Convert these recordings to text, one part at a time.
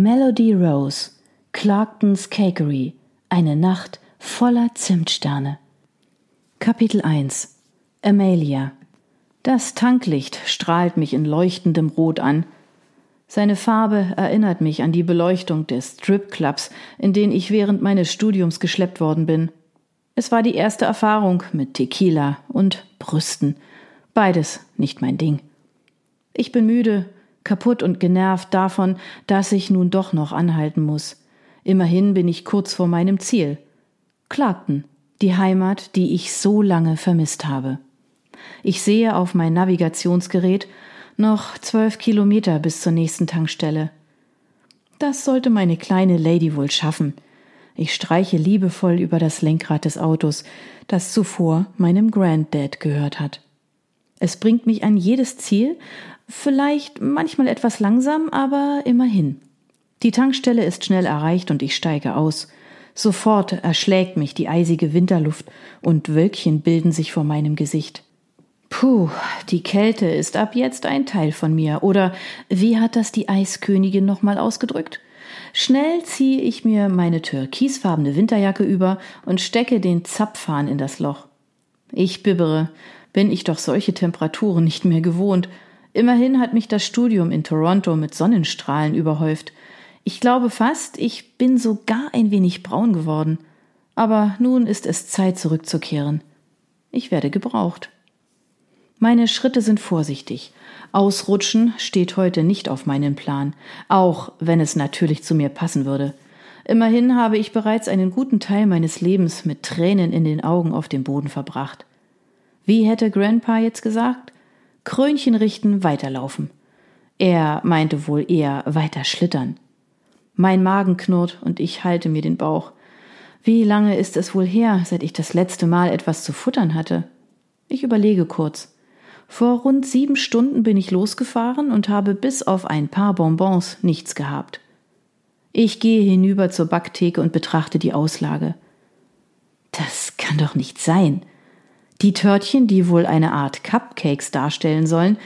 Melody Rose, Clarktons Cakery, eine Nacht voller Zimtsterne. Kapitel 1 Amelia Das Tanklicht strahlt mich in leuchtendem Rot an. Seine Farbe erinnert mich an die Beleuchtung des Stripclubs, in den ich während meines Studiums geschleppt worden bin. Es war die erste Erfahrung mit Tequila und Brüsten. Beides nicht mein Ding. Ich bin müde, kaputt und genervt davon, dass ich nun doch noch anhalten muss. Immerhin bin ich kurz vor meinem Ziel. Clarkton, die Heimat, die ich so lange vermisst habe. Ich sehe auf mein Navigationsgerät noch zwölf Kilometer bis zur nächsten Tankstelle. Das sollte meine kleine Lady wohl schaffen. Ich streiche liebevoll über das Lenkrad des Autos, das zuvor meinem Granddad gehört hat. Es bringt mich an jedes Ziel, vielleicht manchmal etwas langsam, aber immerhin. Die Tankstelle ist schnell erreicht und ich steige aus. Sofort erschlägt mich die eisige Winterluft und Wölkchen bilden sich vor meinem Gesicht. Puh, die Kälte ist ab jetzt ein Teil von mir. Oder wie hat das die Eiskönigin nochmal ausgedrückt? Schnell ziehe ich mir meine türkisfarbene Winterjacke über und stecke den Zapfhahn in das Loch. Ich bibbere, bin ich doch solche Temperaturen nicht mehr gewohnt. Immerhin hat mich das Studium in Toronto mit Sonnenstrahlen überhäuft. Ich glaube fast, ich bin sogar ein wenig braun geworden. Aber nun ist es Zeit zurückzukehren. Ich werde gebraucht. Meine Schritte sind vorsichtig. Ausrutschen steht heute nicht auf meinem Plan, auch wenn es natürlich zu mir passen würde. Immerhin habe ich bereits einen guten Teil meines Lebens mit Tränen in den Augen auf dem Boden verbracht. Wie hätte Grandpa jetzt gesagt? Krönchen richten, weiterlaufen. Er meinte wohl eher weiter schlittern. Mein Magen knurrt und ich halte mir den Bauch. Wie lange ist es wohl her, seit ich das letzte Mal etwas zu futtern hatte? Ich überlege kurz. Vor rund sieben Stunden bin ich losgefahren und habe bis auf ein paar Bonbons nichts gehabt. Ich gehe hinüber zur Backtheke und betrachte die Auslage. Das kann doch nicht sein. Die Törtchen, die wohl eine Art Cupcakes darstellen sollen,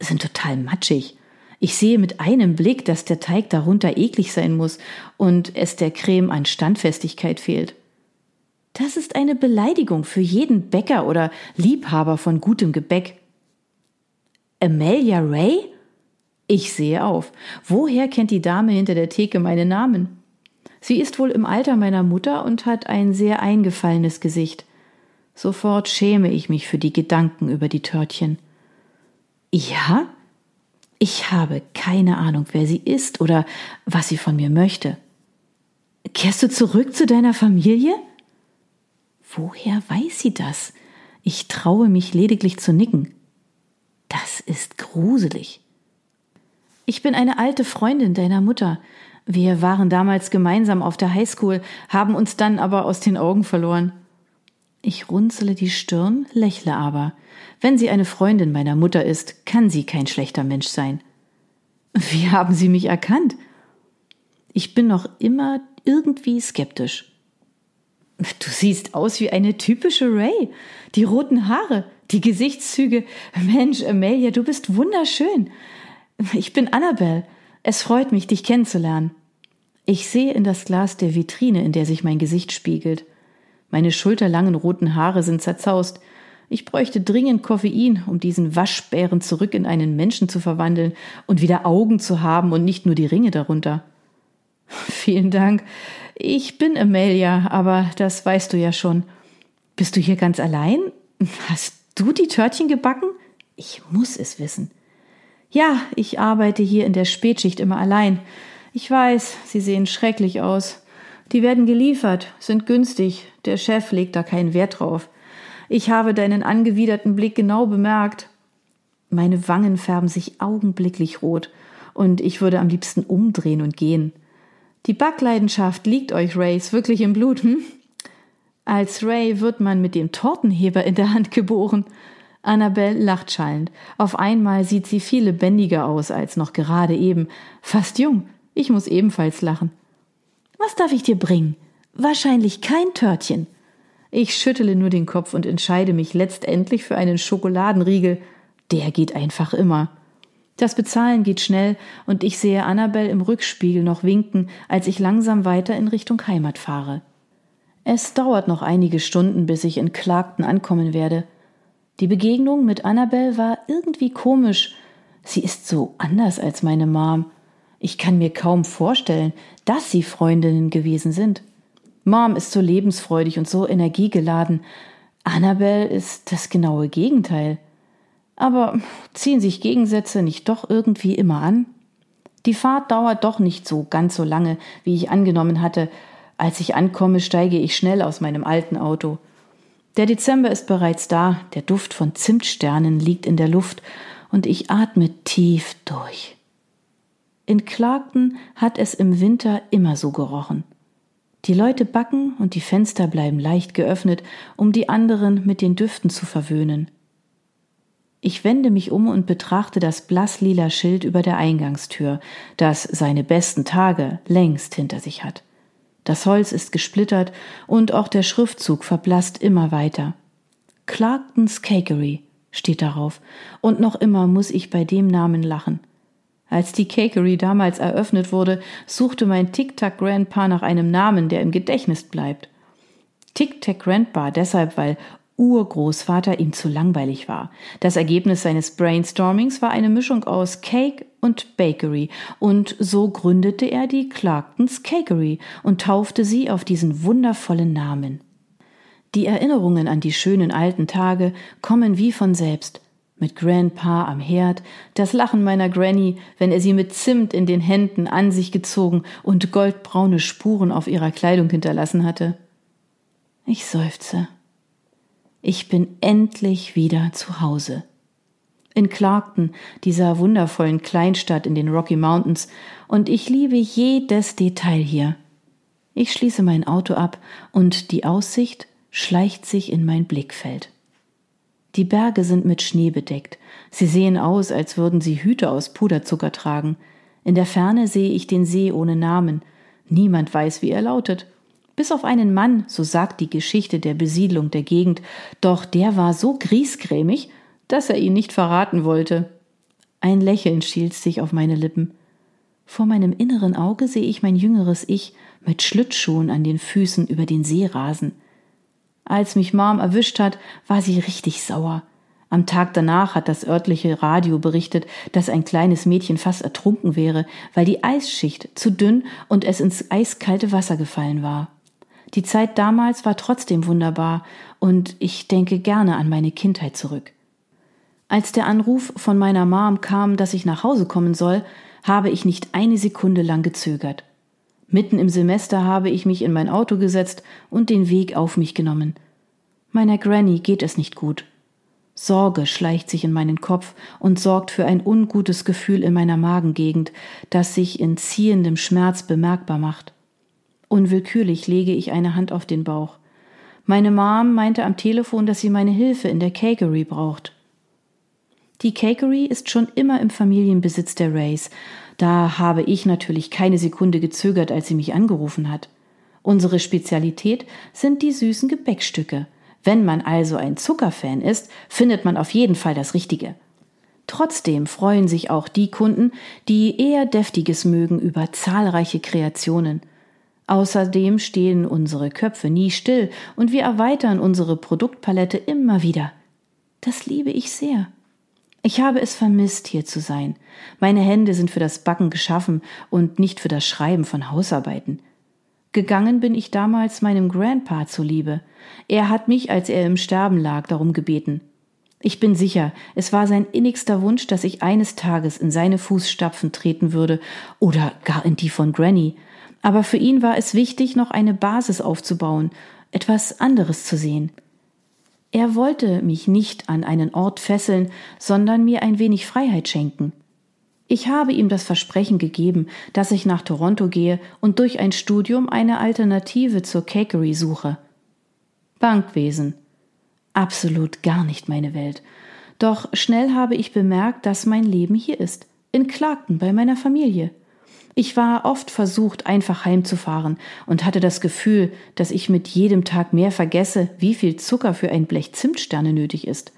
sind total matschig. Ich sehe mit einem Blick, dass der Teig darunter eklig sein muss und es der Creme an Standfestigkeit fehlt. Das ist eine Beleidigung für jeden Bäcker oder Liebhaber von gutem Gebäck. Amelia Ray? Ich sehe auf. Woher kennt die Dame hinter der Theke meinen Namen? Sie ist wohl im Alter meiner Mutter und hat ein sehr eingefallenes Gesicht. Sofort schäme ich mich für die Gedanken über die Törtchen. Ja? Ich habe keine Ahnung, wer sie ist oder was sie von mir möchte. Kehrst du zurück zu deiner Familie? Woher weiß sie das? Ich traue mich lediglich zu nicken. Das ist gruselig. Ich bin eine alte Freundin deiner Mutter. Wir waren damals gemeinsam auf der Highschool, haben uns dann aber aus den Augen verloren. Ich runzele die Stirn, lächle aber. Wenn sie eine Freundin meiner Mutter ist, kann sie kein schlechter Mensch sein. Wie haben Sie mich erkannt? Ich bin noch immer irgendwie skeptisch. Du siehst aus wie eine typische Ray. Die roten Haare, die Gesichtszüge. Mensch, Amelia, du bist wunderschön. Ich bin Annabelle. Es freut mich, dich kennenzulernen. Ich sehe in das Glas der Vitrine, in der sich mein Gesicht spiegelt. Meine schulterlangen roten Haare sind zerzaust. Ich bräuchte dringend Koffein, um diesen Waschbären zurück in einen Menschen zu verwandeln und wieder Augen zu haben und nicht nur die Ringe darunter. Vielen Dank. Ich bin Amelia, aber das weißt du ja schon. Bist du hier ganz allein? Hast du die Törtchen gebacken? Ich muss es wissen. Ja, ich arbeite hier in der Spätschicht immer allein. Ich weiß, sie sehen schrecklich aus. Die werden geliefert, sind günstig. Der Chef legt da keinen Wert drauf. Ich habe deinen angewiderten Blick genau bemerkt. Meine Wangen färben sich augenblicklich rot und ich würde am liebsten umdrehen und gehen. Die Backleidenschaft liegt euch, Rays, wirklich im Blut, hm? Als Ray wird man mit dem Tortenheber in der Hand geboren. Annabelle lacht schallend. Auf einmal sieht sie viel lebendiger aus als noch gerade eben. Fast jung. Ich muss ebenfalls lachen. Was darf ich dir bringen? Wahrscheinlich kein Törtchen. Ich schüttele nur den Kopf und entscheide mich letztendlich für einen Schokoladenriegel. Der geht einfach immer. Das Bezahlen geht schnell und ich sehe Annabel im Rückspiegel noch winken, als ich langsam weiter in Richtung Heimat fahre. Es dauert noch einige Stunden, bis ich in Clarkton ankommen werde. Die Begegnung mit Annabel war irgendwie komisch. Sie ist so anders als meine Mom. Ich kann mir kaum vorstellen, dass sie Freundinnen gewesen sind. Mom ist so lebensfreudig und so energiegeladen. Annabel ist das genaue Gegenteil. Aber ziehen sich Gegensätze nicht doch irgendwie immer an? Die Fahrt dauert doch nicht so ganz so lange, wie ich angenommen hatte. Als ich ankomme, steige ich schnell aus meinem alten Auto. Der Dezember ist bereits da, der Duft von Zimtsternen liegt in der Luft und ich atme tief durch. In Clarkton hat es im Winter immer so gerochen. Die Leute backen und die Fenster bleiben leicht geöffnet, um die anderen mit den Düften zu verwöhnen. Ich wende mich um und betrachte das blasslila Schild über der Eingangstür, das seine besten Tage längst hinter sich hat. Das Holz ist gesplittert und auch der Schriftzug verblasst immer weiter. Clarkton's Cakery steht darauf, und noch immer muss ich bei dem Namen lachen. Als die Cakery damals eröffnet wurde, suchte mein Tic-Tac-Grandpa nach einem Namen, der im Gedächtnis bleibt. Tic-Tac-Grandpa deshalb, weil Urgroßvater ihm zu langweilig war. Das Ergebnis seines Brainstormings war eine Mischung aus Cake und Bakery, und so gründete er die Clarktons Cakery und taufte sie auf diesen wundervollen Namen. Die Erinnerungen an die schönen alten Tage kommen wie von selbst. Mit Grandpa am Herd, das Lachen meiner Granny, wenn er sie mit Zimt in den Händen an sich gezogen und goldbraune Spuren auf ihrer Kleidung hinterlassen hatte. Ich seufze. Ich bin endlich wieder zu Hause. In Clarkton, dieser wundervollen Kleinstadt in den Rocky Mountains, und ich liebe jedes Detail hier. Ich schließe mein Auto ab und die Aussicht schleicht sich in mein Blickfeld. Die Berge sind mit Schnee bedeckt. Sie sehen aus, als würden sie Hüte aus Puderzucker tragen. In der Ferne sehe ich den See ohne Namen. Niemand weiß, wie er lautet. Bis auf einen Mann, so sagt die Geschichte der Besiedlung der Gegend, doch der war so griesgrämig, dass er ihn nicht verraten wollte. Ein Lächeln schielt sich auf meine Lippen. Vor meinem inneren Auge sehe ich mein jüngeres Ich mit Schlittschuhen an den Füßen über den See rasen. Als mich Mom erwischt hat, war sie richtig sauer. Am Tag danach hat das örtliche Radio berichtet, dass ein kleines Mädchen fast ertrunken wäre, weil die Eisschicht zu dünn und es ins eiskalte Wasser gefallen war. Die Zeit damals war trotzdem wunderbar und ich denke gerne an meine Kindheit zurück. Als der Anruf von meiner Mom kam, dass ich nach Hause kommen soll, habe ich nicht eine Sekunde lang gezögert. Mitten im Semester habe ich mich in mein Auto gesetzt und den Weg auf mich genommen. Meiner Granny geht es nicht gut. Sorge schleicht sich in meinen Kopf und sorgt für ein ungutes Gefühl in meiner Magengegend, das sich in ziehendem Schmerz bemerkbar macht. Unwillkürlich lege ich eine Hand auf den Bauch. Meine Mom meinte am Telefon, dass sie meine Hilfe in der Cakery braucht. Die Cakery ist schon immer im Familienbesitz der Rays. Da habe ich natürlich keine Sekunde gezögert, als sie mich angerufen hat. Unsere Spezialität sind die süßen Gebäckstücke. Wenn man also ein Zuckerfan ist, findet man auf jeden Fall das Richtige. Trotzdem freuen sich auch die Kunden, die eher deftiges mögen über zahlreiche Kreationen. Außerdem stehen unsere Köpfe nie still und wir erweitern unsere Produktpalette immer wieder. Das liebe ich sehr. Ich habe es vermisst, hier zu sein. Meine Hände sind für das Backen geschaffen und nicht für das Schreiben von Hausarbeiten. Gegangen bin ich damals meinem Grandpa zuliebe. Er hat mich, als er im Sterben lag, darum gebeten. Ich bin sicher, es war sein innigster Wunsch, dass ich eines Tages in seine Fußstapfen treten würde oder gar in die von Granny, aber für ihn war es wichtig, noch eine Basis aufzubauen, etwas anderes zu sehen. Er wollte mich nicht an einen Ort fesseln, sondern mir ein wenig Freiheit schenken. Ich habe ihm das Versprechen gegeben, dass ich nach Toronto gehe und durch ein Studium eine Alternative zur Cakery suche. Bankwesen. Absolut gar nicht meine Welt. Doch schnell habe ich bemerkt, dass mein Leben hier ist, in Clarkton bei meiner Familie. Ich war oft versucht, einfach heimzufahren und hatte das Gefühl, dass ich mit jedem Tag mehr vergesse, wie viel Zucker für ein Blech Zimtsterne nötig ist.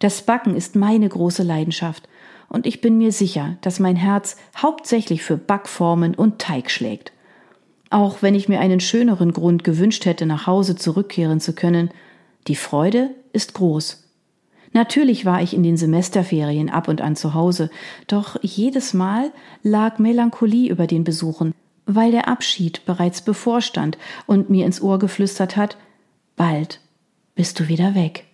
Das Backen ist meine große Leidenschaft und ich bin mir sicher, dass mein Herz hauptsächlich für Backformen und Teig schlägt. Auch wenn ich mir einen schöneren Grund gewünscht hätte, nach Hause zurückkehren zu können, die Freude ist groß. Natürlich war ich in den Semesterferien ab und an zu Hause, doch jedes Mal lag Melancholie über den Besuchen, weil der Abschied bereits bevorstand und mir ins Ohr geflüstert hat, bald bist du wieder weg.